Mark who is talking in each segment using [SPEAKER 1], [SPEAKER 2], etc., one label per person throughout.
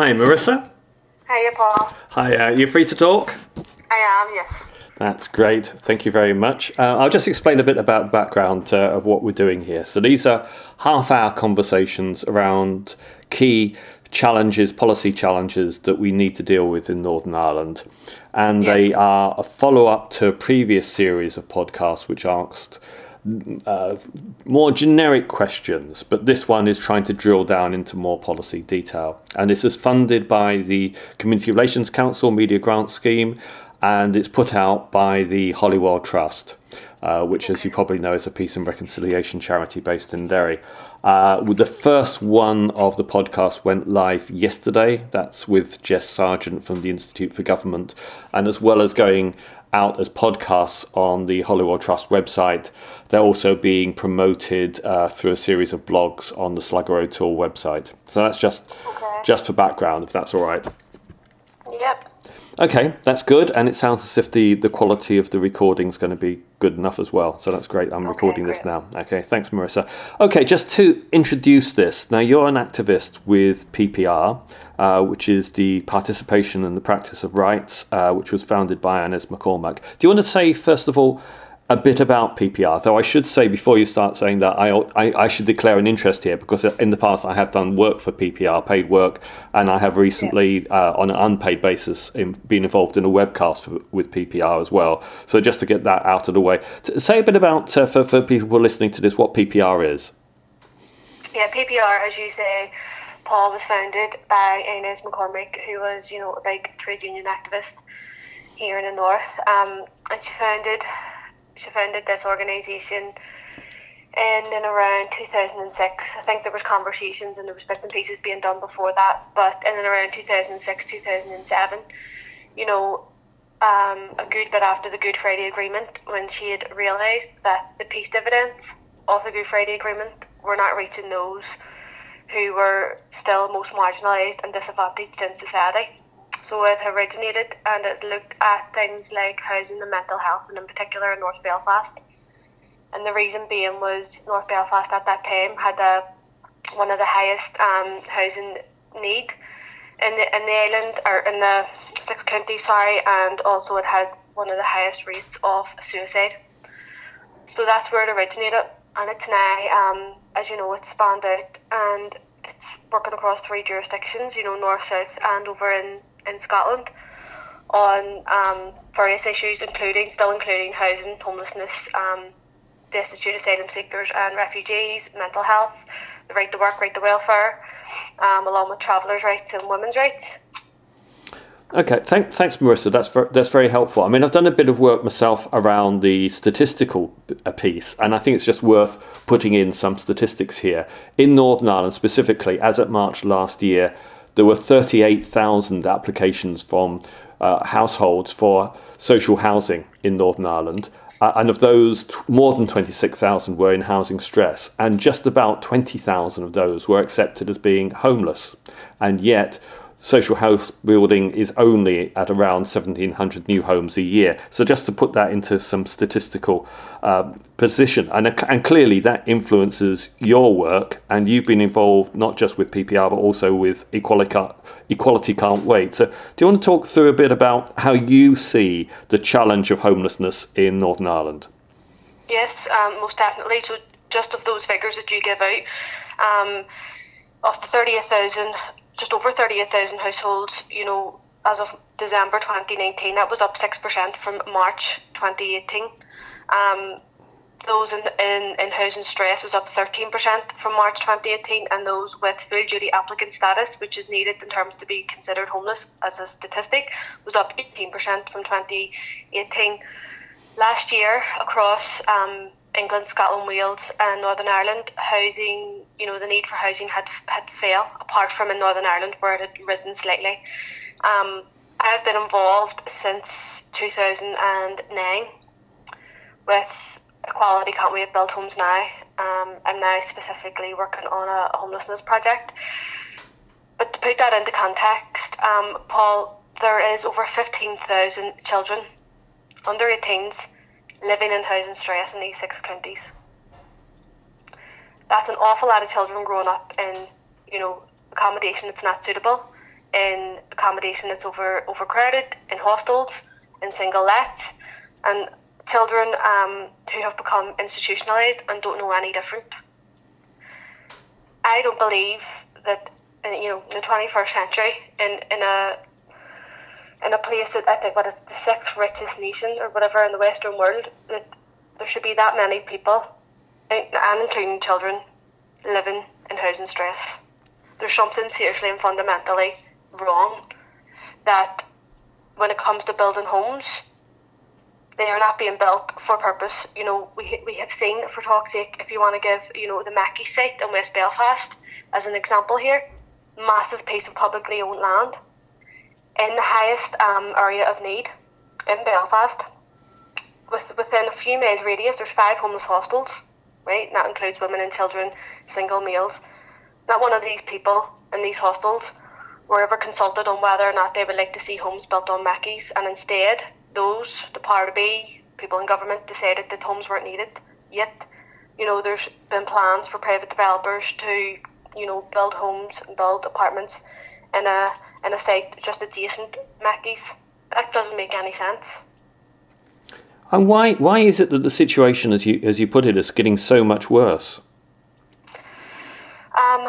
[SPEAKER 1] Hi, Marissa.
[SPEAKER 2] Hiya, Paul.
[SPEAKER 1] Hi, uh, you free to talk?
[SPEAKER 2] I am, yes.
[SPEAKER 1] That's great. Thank you very much. Uh, I'll just explain a bit about the background uh, of what we're doing here. So, these are half hour conversations around key challenges, policy challenges that we need to deal with in Northern Ireland. And
[SPEAKER 2] Yeah.
[SPEAKER 1] they are a follow up to a previous series of podcasts which asked uh, more generic questions, but this one is trying to drill down into more policy detail. And this is funded by the Community Relations Council Media Grant Scheme, and it's put out by the Holywell Trust, uh, which, as you probably know, is a peace and reconciliation charity based in Derry. Uh, the first one of the podcast went live yesterday. That's with Jess Sargeant from the Institute for Government, and as well as going out as podcasts on the Holywell Trust website. They're also being promoted uh, through a series of blogs on the Slugger O'Toole website. So that's just
[SPEAKER 2] Okay.
[SPEAKER 1] just for background, if that's all right.
[SPEAKER 2] Yep.
[SPEAKER 1] Okay, that's good, and it sounds as if the, the quality of the recording is going to be good enough as well. So that's great. I'm recording this now. Okay, thanks, Marissa. Okay, just to introduce this. Now, you're an activist with PPR, uh, which is the Participation and the Practice of Rights, uh, which was founded by Inez McCormack. Do you want to say, first of all, a bit about PPR, though I should say before you start saying that I, I, I should declare an interest here because in the past I have done work for PPR, paid work, and I have recently, uh, on an unpaid basis, in, been involved in a webcast for, with PPR as well. So just to get that out of the way, say a bit about uh, for, for people who are listening to this what PPR is.
[SPEAKER 2] Yeah, PPR, as you say, Paul was founded by Inez McCormack, who was, you know, a big trade union activist here in the north. Um, and she founded, she founded this organisation in and around 2006. I think there was conversations and there was bits and pieces being done before that, but in and around 2006, 2007, you know, um, a good bit after the Good Friday Agreement, when she had realised that the peace dividends of the Good Friday Agreement were not reaching those who were still most marginalised and disadvantaged in society. So it originated and it looked at things like housing and mental health, and in particular in North Belfast. And the reason being was North Belfast at that time had a, one of the highest um, housing need in the, in the island, or in the six counties, sorry, and also it had one of the highest rates of suicide. So that's where it originated, and it's now, um, as you know, it's spanned out and it's working across three jurisdictions, you know, north, south, and over in, in Scotland on um, various issues, including, still including housing, homelessness, um, destitute asylum seekers and refugees, mental health, the right to work, right to welfare, um, along with travellers' rights and women's rights.
[SPEAKER 1] Okay, thank, thanks, Marissa. That's ver- that's very helpful. I mean, I've done a bit of work myself around the statistical uh, piece, and I think it's just worth putting in some statistics here. In Northern Ireland, specifically, as at March last year, there were 38,000 applications from uh, households for social housing in Northern Ireland. Uh, and of those, t- more than 26,000 were in housing stress, and just about 20,000 of those were accepted as being homeless. And yet, social house building is only at around 1,700 new homes a year. So, just to put that into some statistical uh, position, and, and clearly that influences your work, and you've been involved not just with PPR but also with Equality, Ca- Equality Can't Wait. So, do you want to talk through a bit about how you see the challenge of homelessness in Northern Ireland?
[SPEAKER 2] Yes, um, most definitely. So, just of those figures that you give out, um, of the 38,000, just over 38,000 households, you know, as of December 2019, that was up 6% from March 2018. Um, those in, in, in housing stress was up 13% from March 2018, and those with full duty applicant status, which is needed in terms to be considered homeless as a statistic, was up 18% from 2018. Last year, across um, England, Scotland, Wales, and Northern Ireland, housing, you know, the need for housing had had failed, apart from in Northern Ireland where it had risen slightly. Um, I've been involved since 2009 with Equality Can't Wait Build Homes Now. Um, I'm now specifically working on a, a homelessness project. But to put that into context, um, Paul, there is over 15,000 children under 18s living in housing stress in these six counties. That's an awful lot of children growing up in, you know, accommodation that's not suitable. in accommodation that's over overcrowded, in hostels, in single lets, and children um, who have become institutionalised and don't know any different. I don't believe that you know in the 21st century in in a in a place that I think what is the sixth richest nation or whatever in the Western world that there should be that many people eh, and including children living in housing stress. There's something seriously and fundamentally wrong that when it comes to building homes they are not being built for purpose. You know, we, we have seen, for talk's sake, if you want to give, you know, the Mackie site in West Belfast as an example here, massive piece of publicly owned land in the highest um, area of need in Belfast. With, within a few miles radius, there's five homeless hostels, right? And that includes women and children, single males. Not one of these people in these hostels were ever consulted on whether or not they would like to see homes built on Mackie's, and instead those, the power to be, people in government decided that homes weren't needed. Yet, you know, there's been plans for private developers to, you know, build homes and build apartments in a in a site just adjacent Mackie's. That doesn't make any sense.
[SPEAKER 1] And why why is it that the situation, as you as you put it, is getting so much worse?
[SPEAKER 2] Um,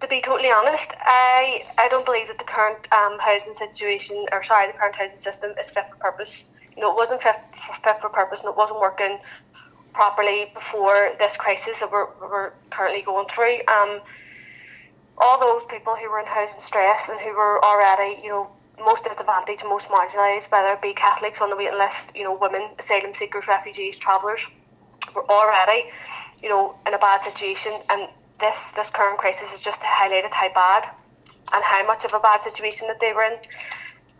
[SPEAKER 2] to be totally honest, I I don't believe that the current um, housing situation, or sorry, the current housing system is fit for purpose. You know, it wasn't fit for, fit for purpose, and it wasn't working properly before this crisis that we're, we're currently going through. Um, all those people who were in housing stress and who were already, you know, most disadvantaged most marginalised, whether it be Catholics on the waiting list, you know, women, asylum seekers, refugees, travellers, were already, you know, in a bad situation, and this this current crisis has just highlighted how bad and how much of a bad situation that they were in.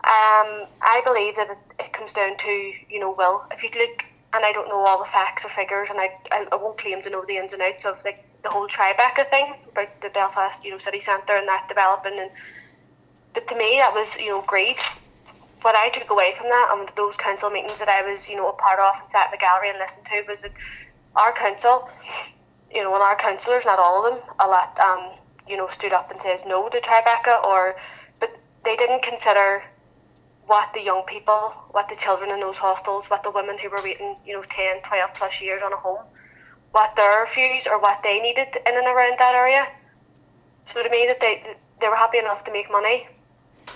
[SPEAKER 2] Um, I believe that it, it comes down to you know will. If you look, and I don't know all the facts or figures, and I, I, I won't claim to know the ins and outs of like the whole Tribeca thing about the Belfast you know city centre and that developing. And but to me that was you know great. What I took away from that and those council meetings that I was you know a part of and sat in the gallery and listened to was that our council you know, and our councillors, not all of them, a lot, um, you know, stood up and says no to Tribeca, or, but they didn't consider what the young people, what the children in those hostels, what the women who were waiting, you know, 10, 12 plus years on a home, what their views or what they needed in and around that area. So to me, that they they were happy enough to make money,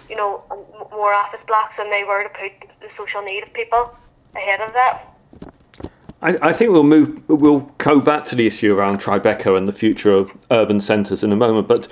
[SPEAKER 2] you know, more office blocks than they were to put the social need of people ahead of that.
[SPEAKER 1] I, I, think we'll move. We'll go back to the issue around Tribeca and the future of urban centres in a moment. But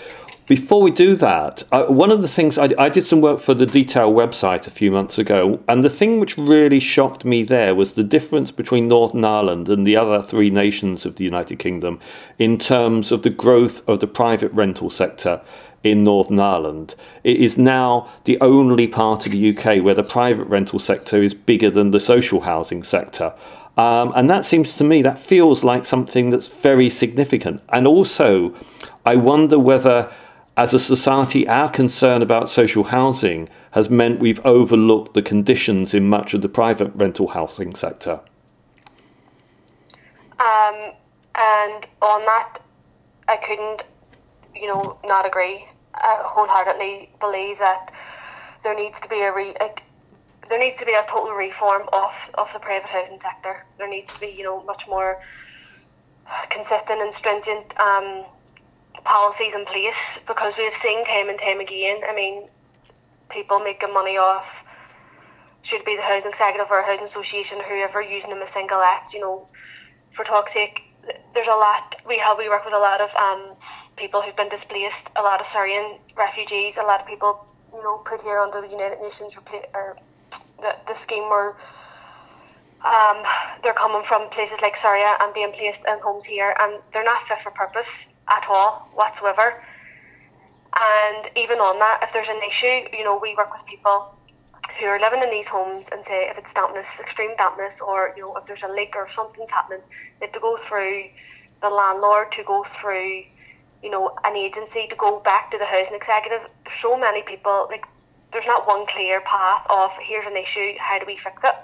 [SPEAKER 1] before we do that, uh, one of the things I, I, did some work for the Detail website a few months ago, and the thing which really shocked me there was the difference between Northern Ireland and the other three nations of the United Kingdom in terms of the growth of the private rental sector in Northern Ireland. It is now the only part of the UK where the private rental sector is bigger than the social housing sector. Um, and that seems to me, that feels like something that's very significant. And also, I wonder whether, as a society, our concern about social housing has meant we've overlooked the conditions in much of the private rental housing sector.
[SPEAKER 2] Um, and on that, I couldn't, you know, not agree. I wholeheartedly believe that there needs to be a re- like, there needs to be a total reform of, of the private housing sector. There needs to be, you know, much more consistent and stringent um, policies in place because we have seen time and time again. I mean, people making money off should be the housing executive or housing association, whoever using them as single lets. You know, for talk's sake, there's a lot. We have we work with a lot of um, people who've been displaced, a lot of Syrian refugees, a lot of people you know put here under the United Nations or the, the scheme where um, they're coming from places like Syria and being placed in homes here, and they're not fit for purpose at all whatsoever. And even on that, if there's an issue, you know, we work with people who are living in these homes and say if it's dampness, extreme dampness, or you know, if there's a leak or if something's happening, they have to go through the landlord to go through, you know, an agency to go back to the housing executive. So many people like there's not one clear path of here's an issue, how do we fix it?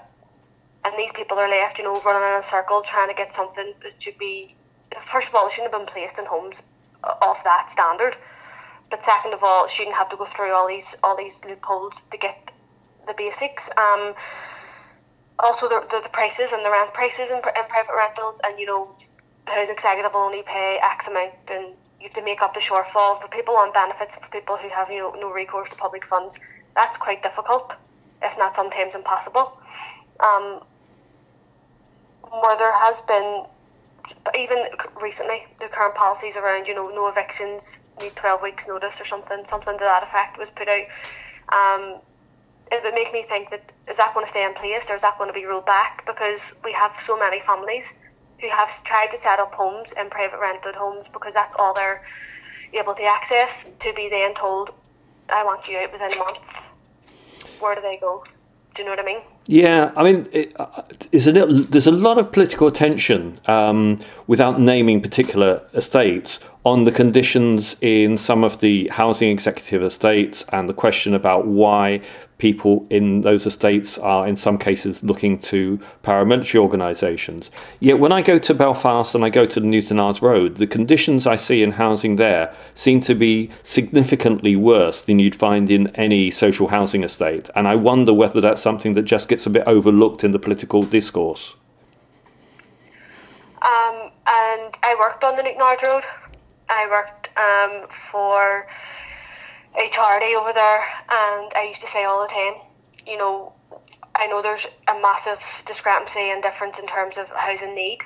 [SPEAKER 2] And these people are left, you know, running in a circle trying to get something that should be, first of all, it shouldn't have been placed in homes of that standard. but second of all, shouldn't have to go through all these all these loopholes to get the basics. Um, also, the, the, the prices and the rent prices in, in private rentals, and you know, the housing executive will only pay X amount, and you have to make up the shortfall for people on benefits for people who have you know no recourse to public funds. That's quite difficult, if not sometimes impossible. Um, where there has been, even recently, the current policies around you know no evictions, need twelve weeks notice or something, something to that effect was put out. Um, it would make me think that is that going to stay in place or is that going to be rolled back because we have so many families who have tried to set up homes in private rented homes because that's all they're able to access to be then told I want you out within a month. Where do they go? Do you know what I mean?
[SPEAKER 1] Yeah, I mean, uh, there's a lot of political attention, um, without naming particular estates, on the conditions in some of the housing executive estates and the question about why people in those estates are in some cases looking to paramilitary organisations. Yet when I go to Belfast and I go to the Newtownards Road, the conditions I see in housing there seem to be significantly worse than you'd find in any social housing estate. And I wonder whether that's something that just gets a bit overlooked in the political discourse.
[SPEAKER 2] Um, and I worked on the Newtownards Road. I worked um, for a charity over there, and I used to say all the time, you know, I know there's a massive discrepancy and difference in terms of housing need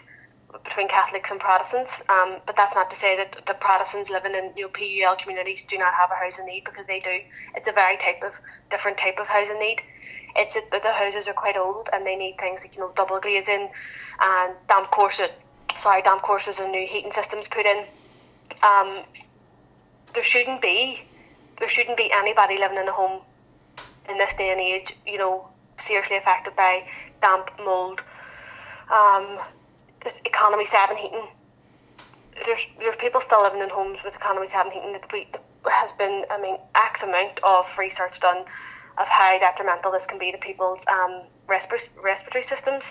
[SPEAKER 2] between Catholics and Protestants, um, but that's not to say that the Protestants living in you know, PUL communities do not have a housing need because they do. It's a very type of different type of housing need. It's that the houses are quite old and they need things like you know double glazing and damp courses, sorry damp courses and new heating systems put in. Um, there shouldn't be there shouldn't be anybody living in a home in this day and age, you know, seriously affected by damp, mould, um, economy seven heating. There's there's people still living in homes with economy seven heating that we, has been I mean X amount of research done of how detrimental this can be to people's um, respiratory systems.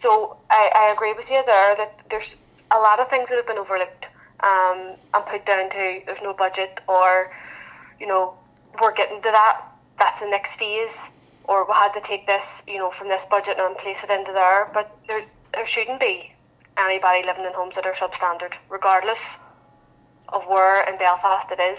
[SPEAKER 2] So I, I agree with you there that there's a lot of things that have been overlooked um, and put down to there's no budget or you know, we're getting to that. That's the next phase, or we had to take this, you know, from this budget and place it into there. But there, there shouldn't be anybody living in homes that are substandard, regardless of where in Belfast it is.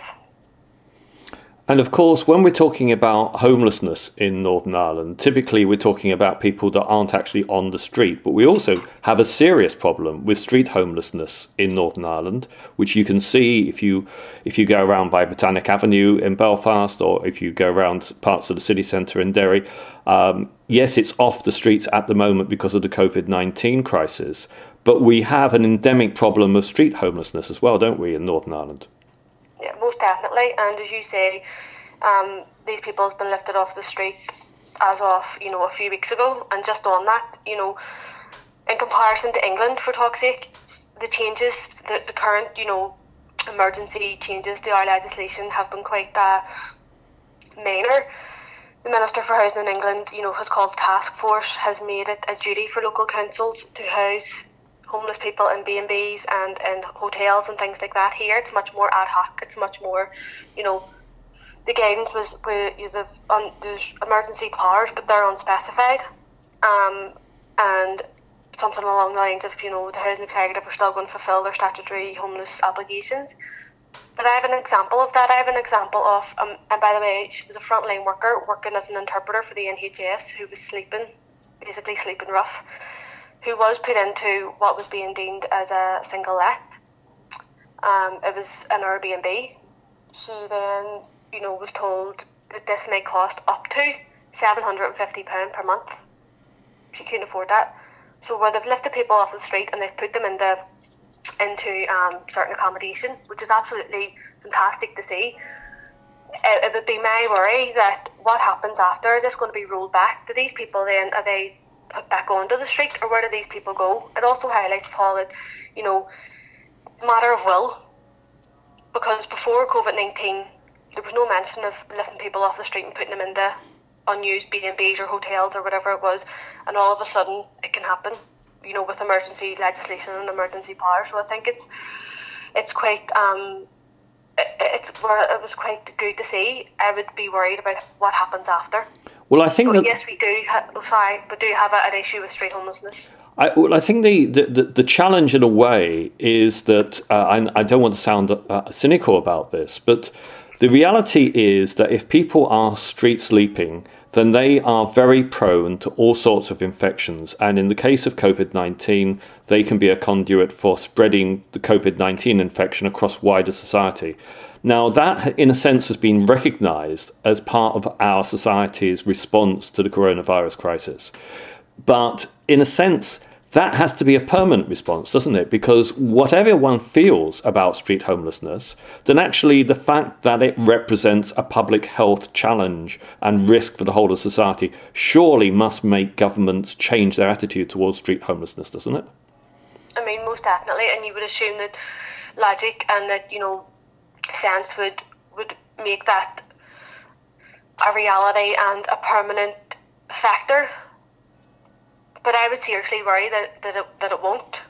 [SPEAKER 1] And of course, when we're talking about homelessness in Northern Ireland, typically we're talking about people that aren't actually on the street. But we also have a serious problem with street homelessness in Northern Ireland, which you can see if you if you go around by Botanic Avenue in Belfast or if you go around parts of the city centre in Derry. Um, yes, it's off the streets at the moment because of the COVID nineteen crisis, but we have an endemic problem of street homelessness as well, don't we, in Northern Ireland?
[SPEAKER 2] Yeah, most definitely. And as you say, um, these people have been lifted off the street as of you know a few weeks ago, and just on that, you know, in comparison to England, for sake, the changes, the, the current you know emergency changes to our legislation have been quite uh, minor. The Minister for Housing in England, you know, has called task force, has made it a duty for local councils to house homeless people in B and in hotels and things like that. Here, it's much more ad hoc. It's much more, you know, the guidance was you have on there's emergency powers, but they're unspecified, um, and something along the lines of you know the housing executive are still going to fulfil their statutory homeless obligations. But I have an example of that. I have an example of, um, and by the way, she was a frontline worker working as an interpreter for the NHS who was sleeping, basically sleeping rough who was put into what was being deemed as a single let. Um, it was an Airbnb. She then, you know, was told that this may cost up to seven hundred and fifty pound per month. She couldn't afford that. So where they've lifted people off the street and they've put them into into um, certain accommodation, which is absolutely fantastic to see. It, it would be my worry that what happens after is this going to be rolled back? Do these people then are they put back onto the street, or where do these people go? It also highlights, Paul, that you know, matter of will, because before COVID nineteen, there was no mention of lifting people off the street and putting them into unused B and B's or hotels or whatever it was, and all of a sudden it can happen. You know, with emergency legislation and emergency power. So I think it's it's quite um, it, it's it was quite good to see. I would be worried about what happens after.
[SPEAKER 1] Well, I think
[SPEAKER 2] But
[SPEAKER 1] that
[SPEAKER 2] yes, we do. Ha- oh, sorry, we do have a, an issue with street homelessness.
[SPEAKER 1] I, well, I think the, the, the, the challenge in a way is that uh, I, I don't want to sound uh, cynical about this, but the reality is that if people are street sleeping, then they are very prone to all sorts of infections. And in the case of COVID 19, they can be a conduit for spreading the COVID 19 infection across wider society. Now, that in a sense has been recognized as part of our society's response to the coronavirus crisis. But in a sense, that has to be a permanent response, doesn't it? Because whatever one feels about street homelessness, then actually the fact that it represents a public health challenge and risk for the whole of society surely must make governments change their attitude towards street homelessness, doesn't it?
[SPEAKER 2] I mean, most definitely, and you would assume that logic and that you know sense would would make that a reality and a permanent factor. But I would seriously worry that, that it that it won't.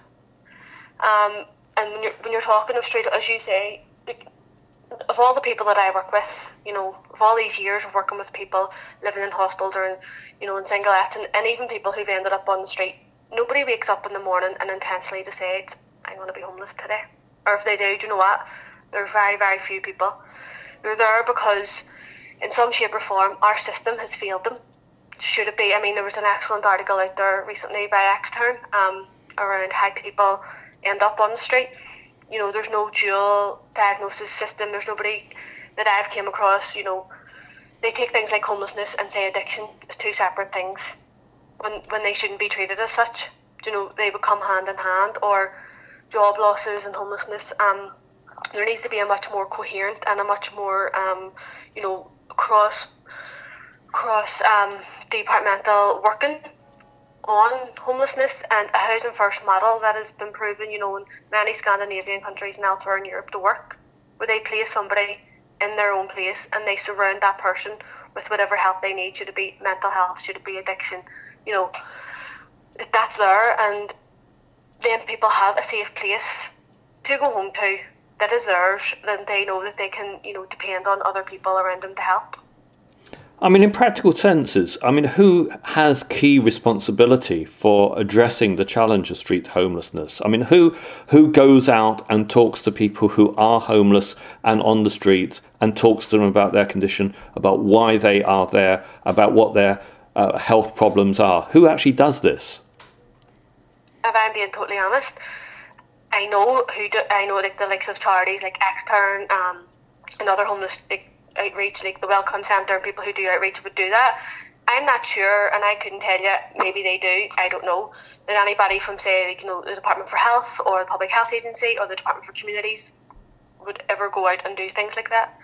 [SPEAKER 2] Um, and when you're when you're talking of street, as you say, of all the people that I work with, you know, of all these years of working with people living in hostels or in, you know, in singlettes, and, and even people who've ended up on the street, nobody wakes up in the morning and intentionally decides, I'm going to be homeless today. Or if they do, do you know what? There are very, very few people. They're there because, in some shape or form, our system has failed them. Should it be? I mean, there was an excellent article out there recently by Extern um, around how people end up on the street. You know, there's no dual diagnosis system. There's nobody that I've came across. You know, they take things like homelessness and say addiction as two separate things when when they shouldn't be treated as such. You know, they become hand in hand. Or job losses and homelessness. Um, there needs to be a much more coherent and a much more um, you know cross cross um, departmental working on homelessness and a housing first model that has been proven you know in many Scandinavian countries and elsewhere in Europe to work. Where they place somebody in their own place and they surround that person with whatever help they need should it be mental health should it be addiction you know that's there. And then people have a safe place to go home to that is theirs, then they know that they can, you know, depend on other people around them to help.
[SPEAKER 1] I mean, in practical senses, I mean, who has key responsibility for addressing the challenge of street homelessness? I mean, who who goes out and talks to people who are homeless and on the street and talks to them about their condition, about why they are there, about what their uh, health problems are? Who actually does this?
[SPEAKER 2] If I'm being totally honest, I know who do, I know like the likes of charities like Extern um, and other homeless like, outreach like the Welcome Centre and people who do outreach would do that. I'm not sure, and I couldn't tell you. Maybe they do. I don't know. That anybody from say like, you know the Department for Health or the Public Health Agency or the Department for Communities would ever go out and do things like that.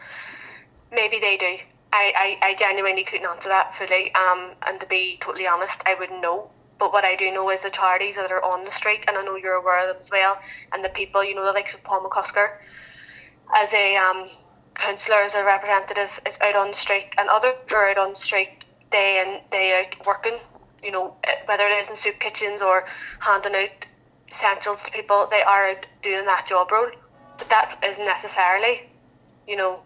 [SPEAKER 2] Maybe they do. I, I, I genuinely couldn't answer that fully. Um, and to be totally honest, I wouldn't know. But what I do know is the charities that are on the street, and I know you're aware of them as well, and the people, you know, the likes of Paul McCusker, as a um, councillor, as a representative, is out on the street, and others are out on the street day in, day out working, you know, whether it is in soup kitchens or handing out essentials to people, they are out doing that job role. But that isn't necessarily, you know,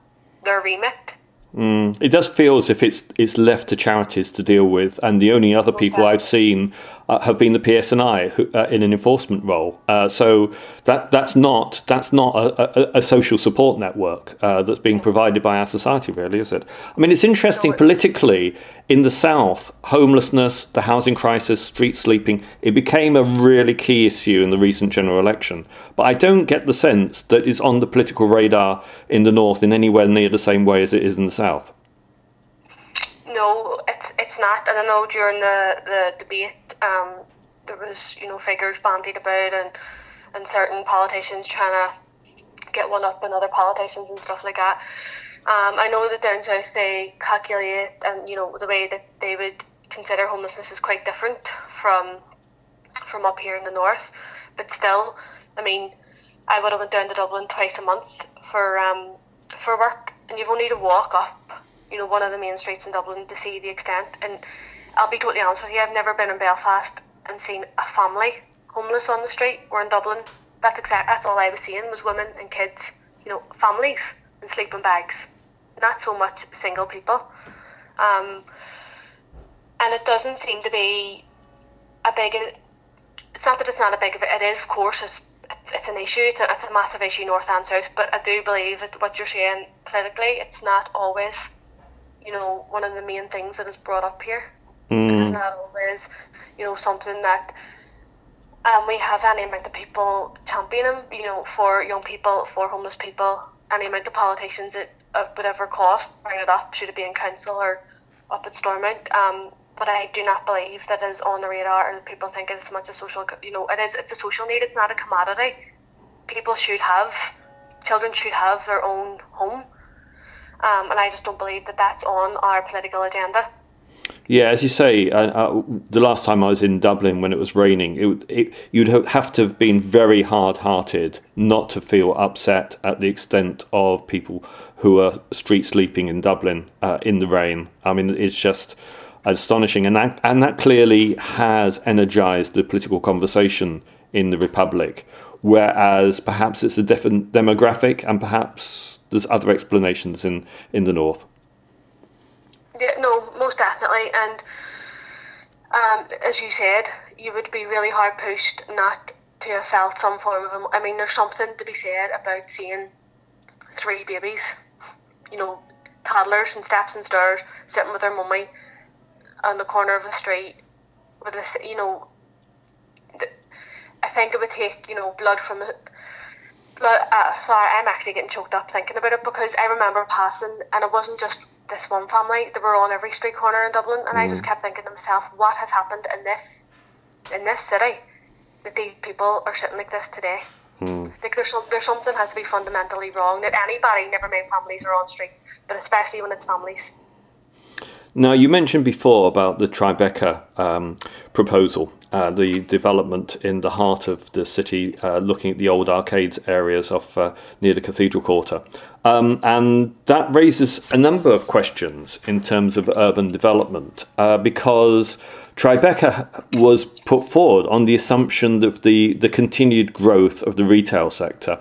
[SPEAKER 2] their remit.
[SPEAKER 1] Mm, it does feel as if it's it's left to charities to deal with, and the only other people I've seen uh, have been the PSNI who, uh, in an enforcement role. Uh, so that that's not that's not a, a, a social support network uh, that's being provided by our society, really, is it? I mean, it's interesting politically in the south, homelessness, the housing crisis, street sleeping. It became a really key issue in the recent general election, but I don't get the sense that it's on the political radar in the north in anywhere near the same way as it is in the south.
[SPEAKER 2] No, it's it's not. And I know during the, the debate, um, there was you know figures bandied about and and certain politicians trying to get one up on other politicians and stuff like that. Um, I know that down south they calculate and you know the way that they would consider homelessness is quite different from from up here in the north. But still, I mean, I would have went down to Dublin twice a month for um, for work, and you've only to walk up, you know, one of the main streets in Dublin to see the extent. And I'll be totally honest with you, I've never been in Belfast and seen a family homeless on the street or in Dublin. That's exact. That's all I was seeing was women and kids, you know, families in sleeping bags, not so much single people. Um, and it doesn't seem to be a big. It's not that it's not a big. It is, of course, it's, it's, it's an issue. It's a, it's a massive issue, north and south. But I do believe that what you're saying politically, it's not always, you know, one of the main things that is brought up here.
[SPEAKER 1] Mm.
[SPEAKER 2] It's not always, you know, something that um, we have any amount of people championing, you know, for young people, for homeless people, any amount of politicians at, at whatever cost bring it up, should it be in council or up at Stormont. Um, but I do not believe that is on the radar, and people think it's much a social. You know, it is. It's a social need. It's not a commodity. People should have, children should have their own home, um, and I just don't believe that that's on our political agenda.
[SPEAKER 1] Yeah, as you say, uh, uh, the last time I was in Dublin when it was raining, it, it, you'd have to have been very hard-hearted not to feel upset at the extent of people who are street sleeping in Dublin uh, in the rain. I mean, it's just astonishing, and that, and that clearly has energised the political conversation in the Republic. Whereas perhaps it's a different demographic, and perhaps there's other explanations in, in the north.
[SPEAKER 2] Yeah, no, most definitely. And um, as you said, you would be really hard pushed not to have felt some form of. I mean, there's something to be said about seeing three babies, you know, toddlers and steps and stairs, sitting with their mummy on the corner of the street with this, you know. I think it would take, you know, blood from it. Blood, uh, sorry, I'm actually getting choked up thinking about it because I remember passing, and it wasn't just this one family. They were on every street corner in Dublin, and mm. I just kept thinking to myself, what has happened in this in this city that these people are sitting like this today?
[SPEAKER 1] Mm.
[SPEAKER 2] Like there's some, there's something has to be fundamentally wrong that anybody, never mind families, are on streets, but especially when it's families.
[SPEAKER 1] Now, you mentioned before about the Tribeca um, proposal, uh, the development in the heart of the city, uh, looking at the old arcades areas of uh, near the Cathedral Quarter. Um, and that raises a number of questions in terms of urban development uh, because Tribeca was put forward on the assumption of the, the continued growth of the retail sector.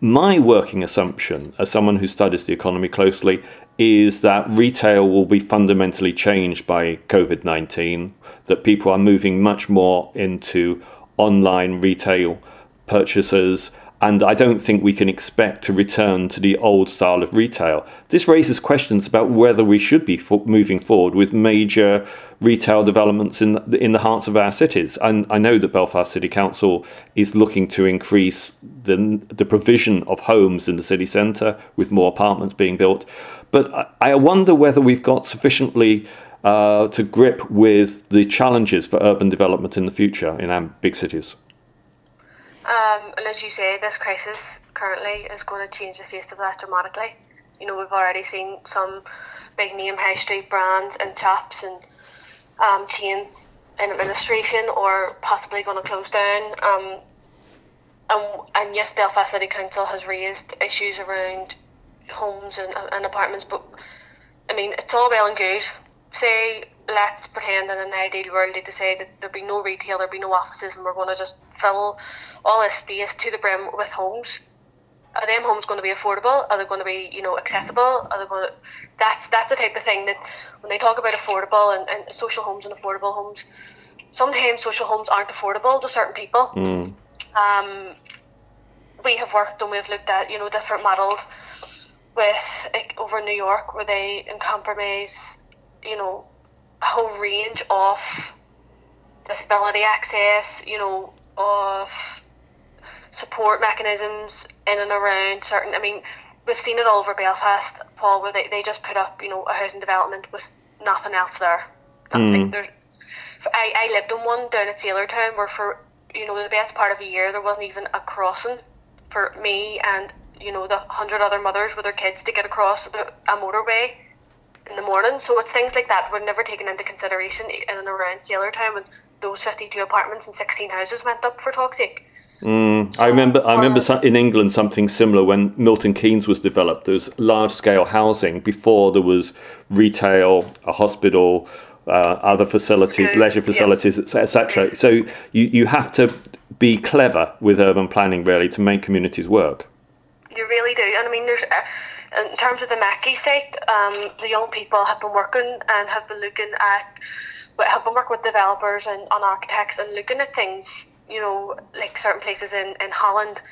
[SPEAKER 1] My working assumption, as someone who studies the economy closely, is that retail will be fundamentally changed by COVID 19, that people are moving much more into online retail purchases and I don't think we can expect to return to the old style of retail. This raises questions about whether we should be moving forward with major retail developments in the, in the hearts of our cities. And I know that Belfast City Council is looking to increase the, the provision of homes in the city centre with more apartments being built. But I wonder whether we've got sufficiently uh, to grip with the challenges for urban development in the future in our big cities.
[SPEAKER 2] Um, and as you say, this crisis currently is going to change the face of that dramatically. You know, we've already seen some big name high street brands and shops and um, chains in administration or possibly going to close down. Um, and, and yes, Belfast City Council has raised issues around homes and, and apartments, but I mean, it's all well and good. Say let's pretend in an ideal world to say that there'll be no retail, there'll be no offices, and we're going to just fill all this space to the brim with homes. Are them homes going to be affordable? Are they going to be, you know, accessible? Are they going to? That's that's the type of thing that when they talk about affordable and, and social homes and affordable homes, sometimes social homes aren't affordable to certain people.
[SPEAKER 1] Mm.
[SPEAKER 2] Um, we have worked and we've looked at you know different models with like, over New York where they compromise, you know, a whole range of disability access, you know, of support mechanisms in and around certain. I mean, we've seen it all over Belfast, Paul, where they, they just put up, you know, a housing development with nothing else there.
[SPEAKER 1] Mm.
[SPEAKER 2] Like I, I lived in one down at Sailortown where for, you know, the best part of a year there wasn't even a crossing for me and, you know, the hundred other mothers with their kids to get across the, a motorway in the morning. So it's things like that were never taken into consideration in and around Sailortown when those 52 apartments and 16 houses went up for toxic.
[SPEAKER 1] Mm, I remember. I remember in England something similar when Milton Keynes was developed. There was large-scale housing before there was retail, a hospital, uh, other facilities, leisure facilities, yeah. etc. So you you have to be clever with urban planning really to make communities work.
[SPEAKER 2] You really do, and I mean, there's. Uh, in terms of the Mackie site, um, the young people have been working and have been looking at, have been working with developers and on architects and looking at things, you know, like certain places in, in Holland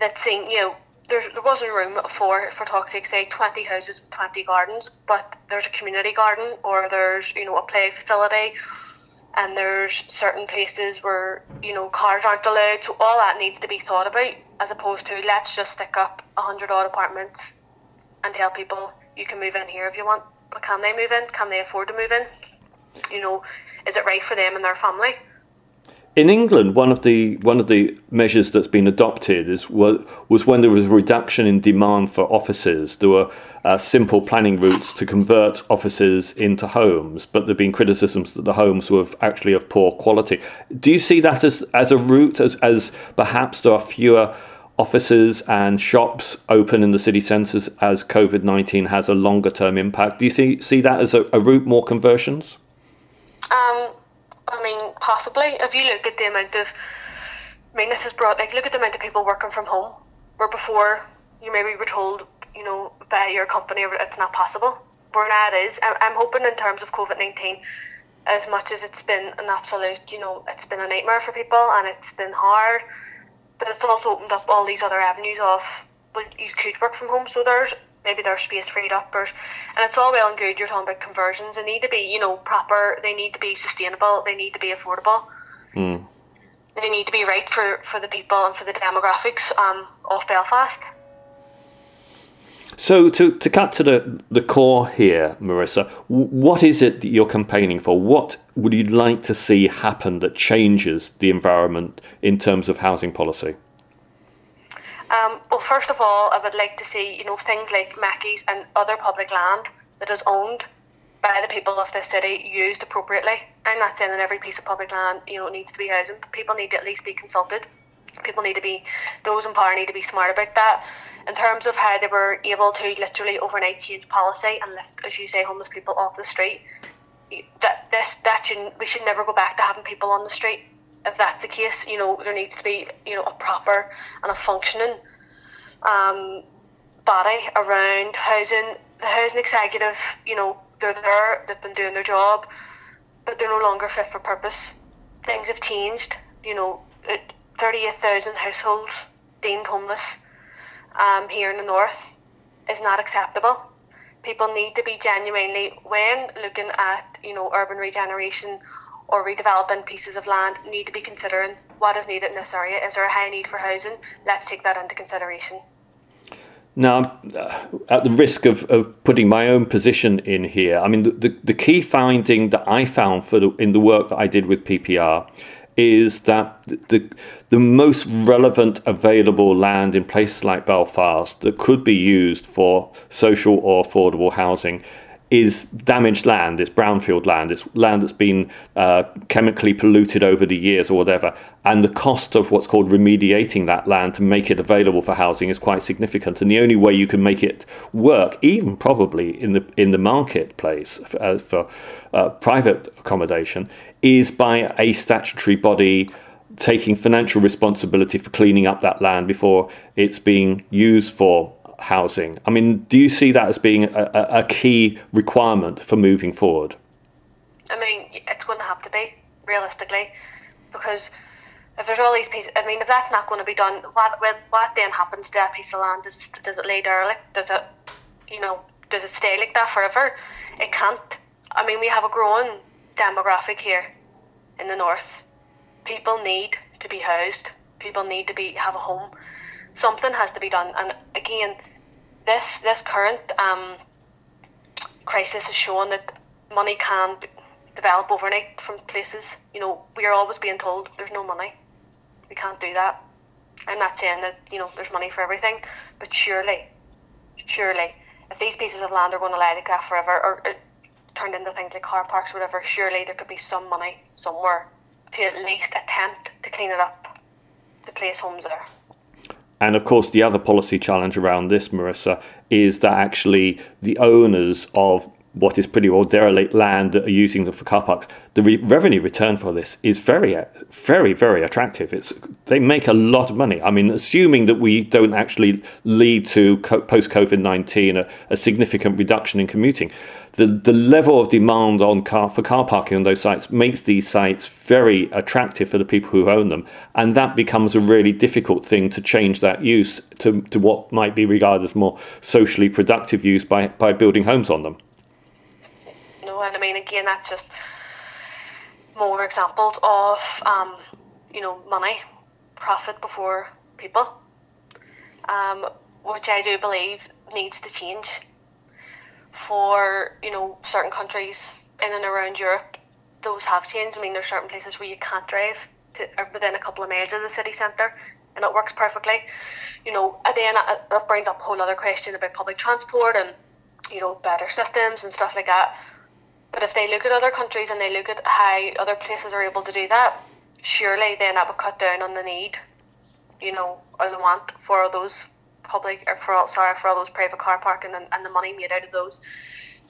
[SPEAKER 2] that seem, you know, there's, there wasn't room for, for toxic, say, 20 houses with 20 gardens, but there's a community garden or there's, you know, a play facility and there's certain places where, you know, cars aren't allowed. So all that needs to be thought about as opposed to let's just stick up 100 odd apartments and tell people you can move in here if you want. But can they move in? Can they afford to move in? You know, is it right for them and their family?
[SPEAKER 1] In England, one of the one of the measures that's been adopted is was, was when there was a reduction in demand for offices. There were uh, simple planning routes to convert offices into homes, but there've been criticisms that the homes were actually of poor quality. Do you see that as as a route, as as perhaps there are fewer offices and shops open in the city centres as COVID nineteen has a longer term impact? Do you see see that as a, a route more conversions?
[SPEAKER 2] Um I mean, possibly. If you look at the amount of, I mean, this is brought, like, look at the amount of people working from home, where before you maybe were told, you know, by your company it's not possible. Where now it is. I'm hoping in terms of COVID 19, as much as it's been an absolute, you know, it's been a nightmare for people and it's been hard, but it's also opened up all these other avenues of, well, you could work from home. So there's maybe there's space freed up or and it's all well and good you're talking about conversions they need to be you know proper they need to be sustainable they need to be affordable
[SPEAKER 1] mm.
[SPEAKER 2] they need to be right for for the people and for the demographics um, of Belfast
[SPEAKER 1] so to, to cut to the, the core here, Marissa, what is it that you're campaigning for? What would you like to see happen that changes the environment in terms of housing policy?
[SPEAKER 2] Um, well, first of all, I would like to see you know things like Mackie's and other public land that is owned by the people of this city used appropriately. I'm not saying that every piece of public land you know needs to be housing. But people need to at least be consulted. People need to be those in power need to be smart about that. In terms of how they were able to literally overnight change policy and lift, as you say, homeless people off the street. That this that should we should never go back to having people on the street if that's the case, you know, there needs to be, you know, a proper and a functioning um, body around housing. The housing executive, you know, they're there, they've been doing their job, but they're no longer fit for purpose. Things have changed, you know, 38,000 households deemed homeless um, here in the north is not acceptable. People need to be genuinely, when looking at, you know, urban regeneration or redeveloping pieces of land need to be considering what is needed in this area. Is there a high need for housing? Let's take that into consideration.
[SPEAKER 1] Now, uh, at the risk of, of putting my own position in here, I mean, the, the, the key finding that I found for the, in the work that I did with PPR is that the, the most relevant available land in places like Belfast that could be used for social or affordable housing is damaged land, it's brownfield land, it's land that's been uh, chemically polluted over the years or whatever, and the cost of what's called remediating that land to make it available for housing is quite significant. And the only way you can make it work, even probably in the in the marketplace for, uh, for uh, private accommodation, is by a statutory body taking financial responsibility for cleaning up that land before it's being used for housing. I mean, do you see that as being a, a, key requirement for moving forward?
[SPEAKER 2] I mean, it's going to have to be realistically, because if there's all these pieces, I mean, if that's not going to be done, what what then happens to that piece of land? Does it, does it lay derelict? Does it, you know, does it stay like that forever? It can't. I mean, we have a growing demographic here in the north. People need to be housed. People need to be have a home something has to be done. And again, this this current um, crisis has shown that money can develop overnight from places. You know, we are always being told there's no money. We can't do that. I'm not saying that you know there's money for everything, but surely, surely, if these pieces of land are going to lie like that forever, or, or turned into things like car parks, or whatever, surely there could be some money somewhere to at least attempt to clean it up, to place homes there.
[SPEAKER 1] And of course, the other policy challenge around this, Marissa, is that actually the owners of what is pretty well derelict land that are using them for car parks, the re- revenue return for this is very, very, very attractive. It's they make a lot of money. I mean, assuming that we don't actually lead to co- post COVID nineteen a, a significant reduction in commuting, the the level of demand on car for car parking on those sites makes these sites very attractive for the people who own them, and that becomes a really difficult thing to change that use to to what might be regarded as more socially productive use by by building homes on them
[SPEAKER 2] and I mean, again, that's just more examples of, um, you know, money, profit before people, um, which I do believe needs to change for, you know, certain countries in and around Europe. Those have changed. I mean, there's certain places where you can't drive to, within a couple of miles of the city centre, and it works perfectly. You know, and then it brings up a whole other question about public transport and, you know, better systems and stuff like that but if they look at other countries and they look at how other places are able to do that, surely then that would cut down on the need, you know, or the want for all those public or for all, sorry for all those private car parking and, and the money made out of those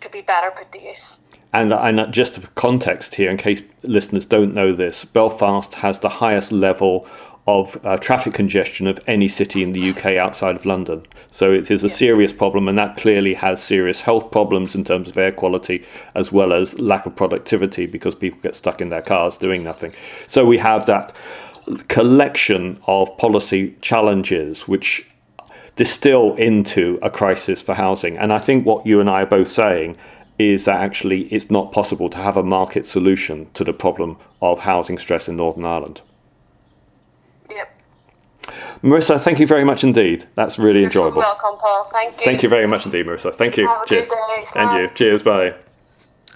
[SPEAKER 2] could be better put to use.
[SPEAKER 1] And, and just for context here, in case listeners don't know this, Belfast has the highest level of uh, traffic congestion of any city in the UK outside of London. So it is a serious problem, and that clearly has serious health problems in terms of air quality as well as lack of productivity because people get stuck in their cars doing nothing. So we have that collection of policy challenges which distill into a crisis for housing. And I think what you and I are both saying is that actually it's not possible to have a market solution to the problem of housing stress in Northern Ireland. Marissa, thank you very much indeed. That's really
[SPEAKER 2] You're
[SPEAKER 1] enjoyable.
[SPEAKER 2] Welcome, Paul. Thank you.
[SPEAKER 1] Thank you very much indeed, Marissa. Thank you. Cheers. And you. Cheers. Bye.